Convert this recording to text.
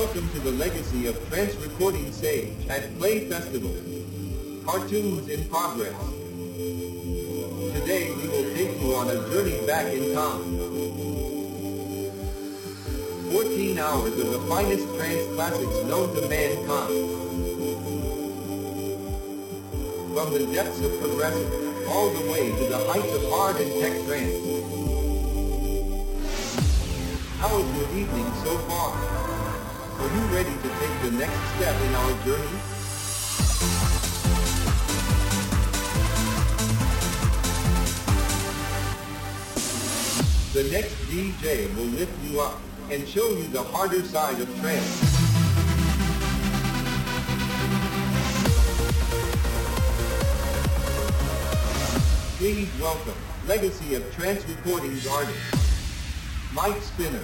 Welcome to the legacy of Trance Recording Sage at Play Festival. Cartoons in progress. Today we will take you on a journey back in time. 14 hours of the finest trance classics known to mankind. From the depths of progressive, all the way to the heights of hard and tech trance. How is your evening so far? Are you ready to take the next step in our journey? The next DJ will lift you up and show you the harder side of trance. Please welcome Legacy of Trance Recordings artist, Mike Spinner.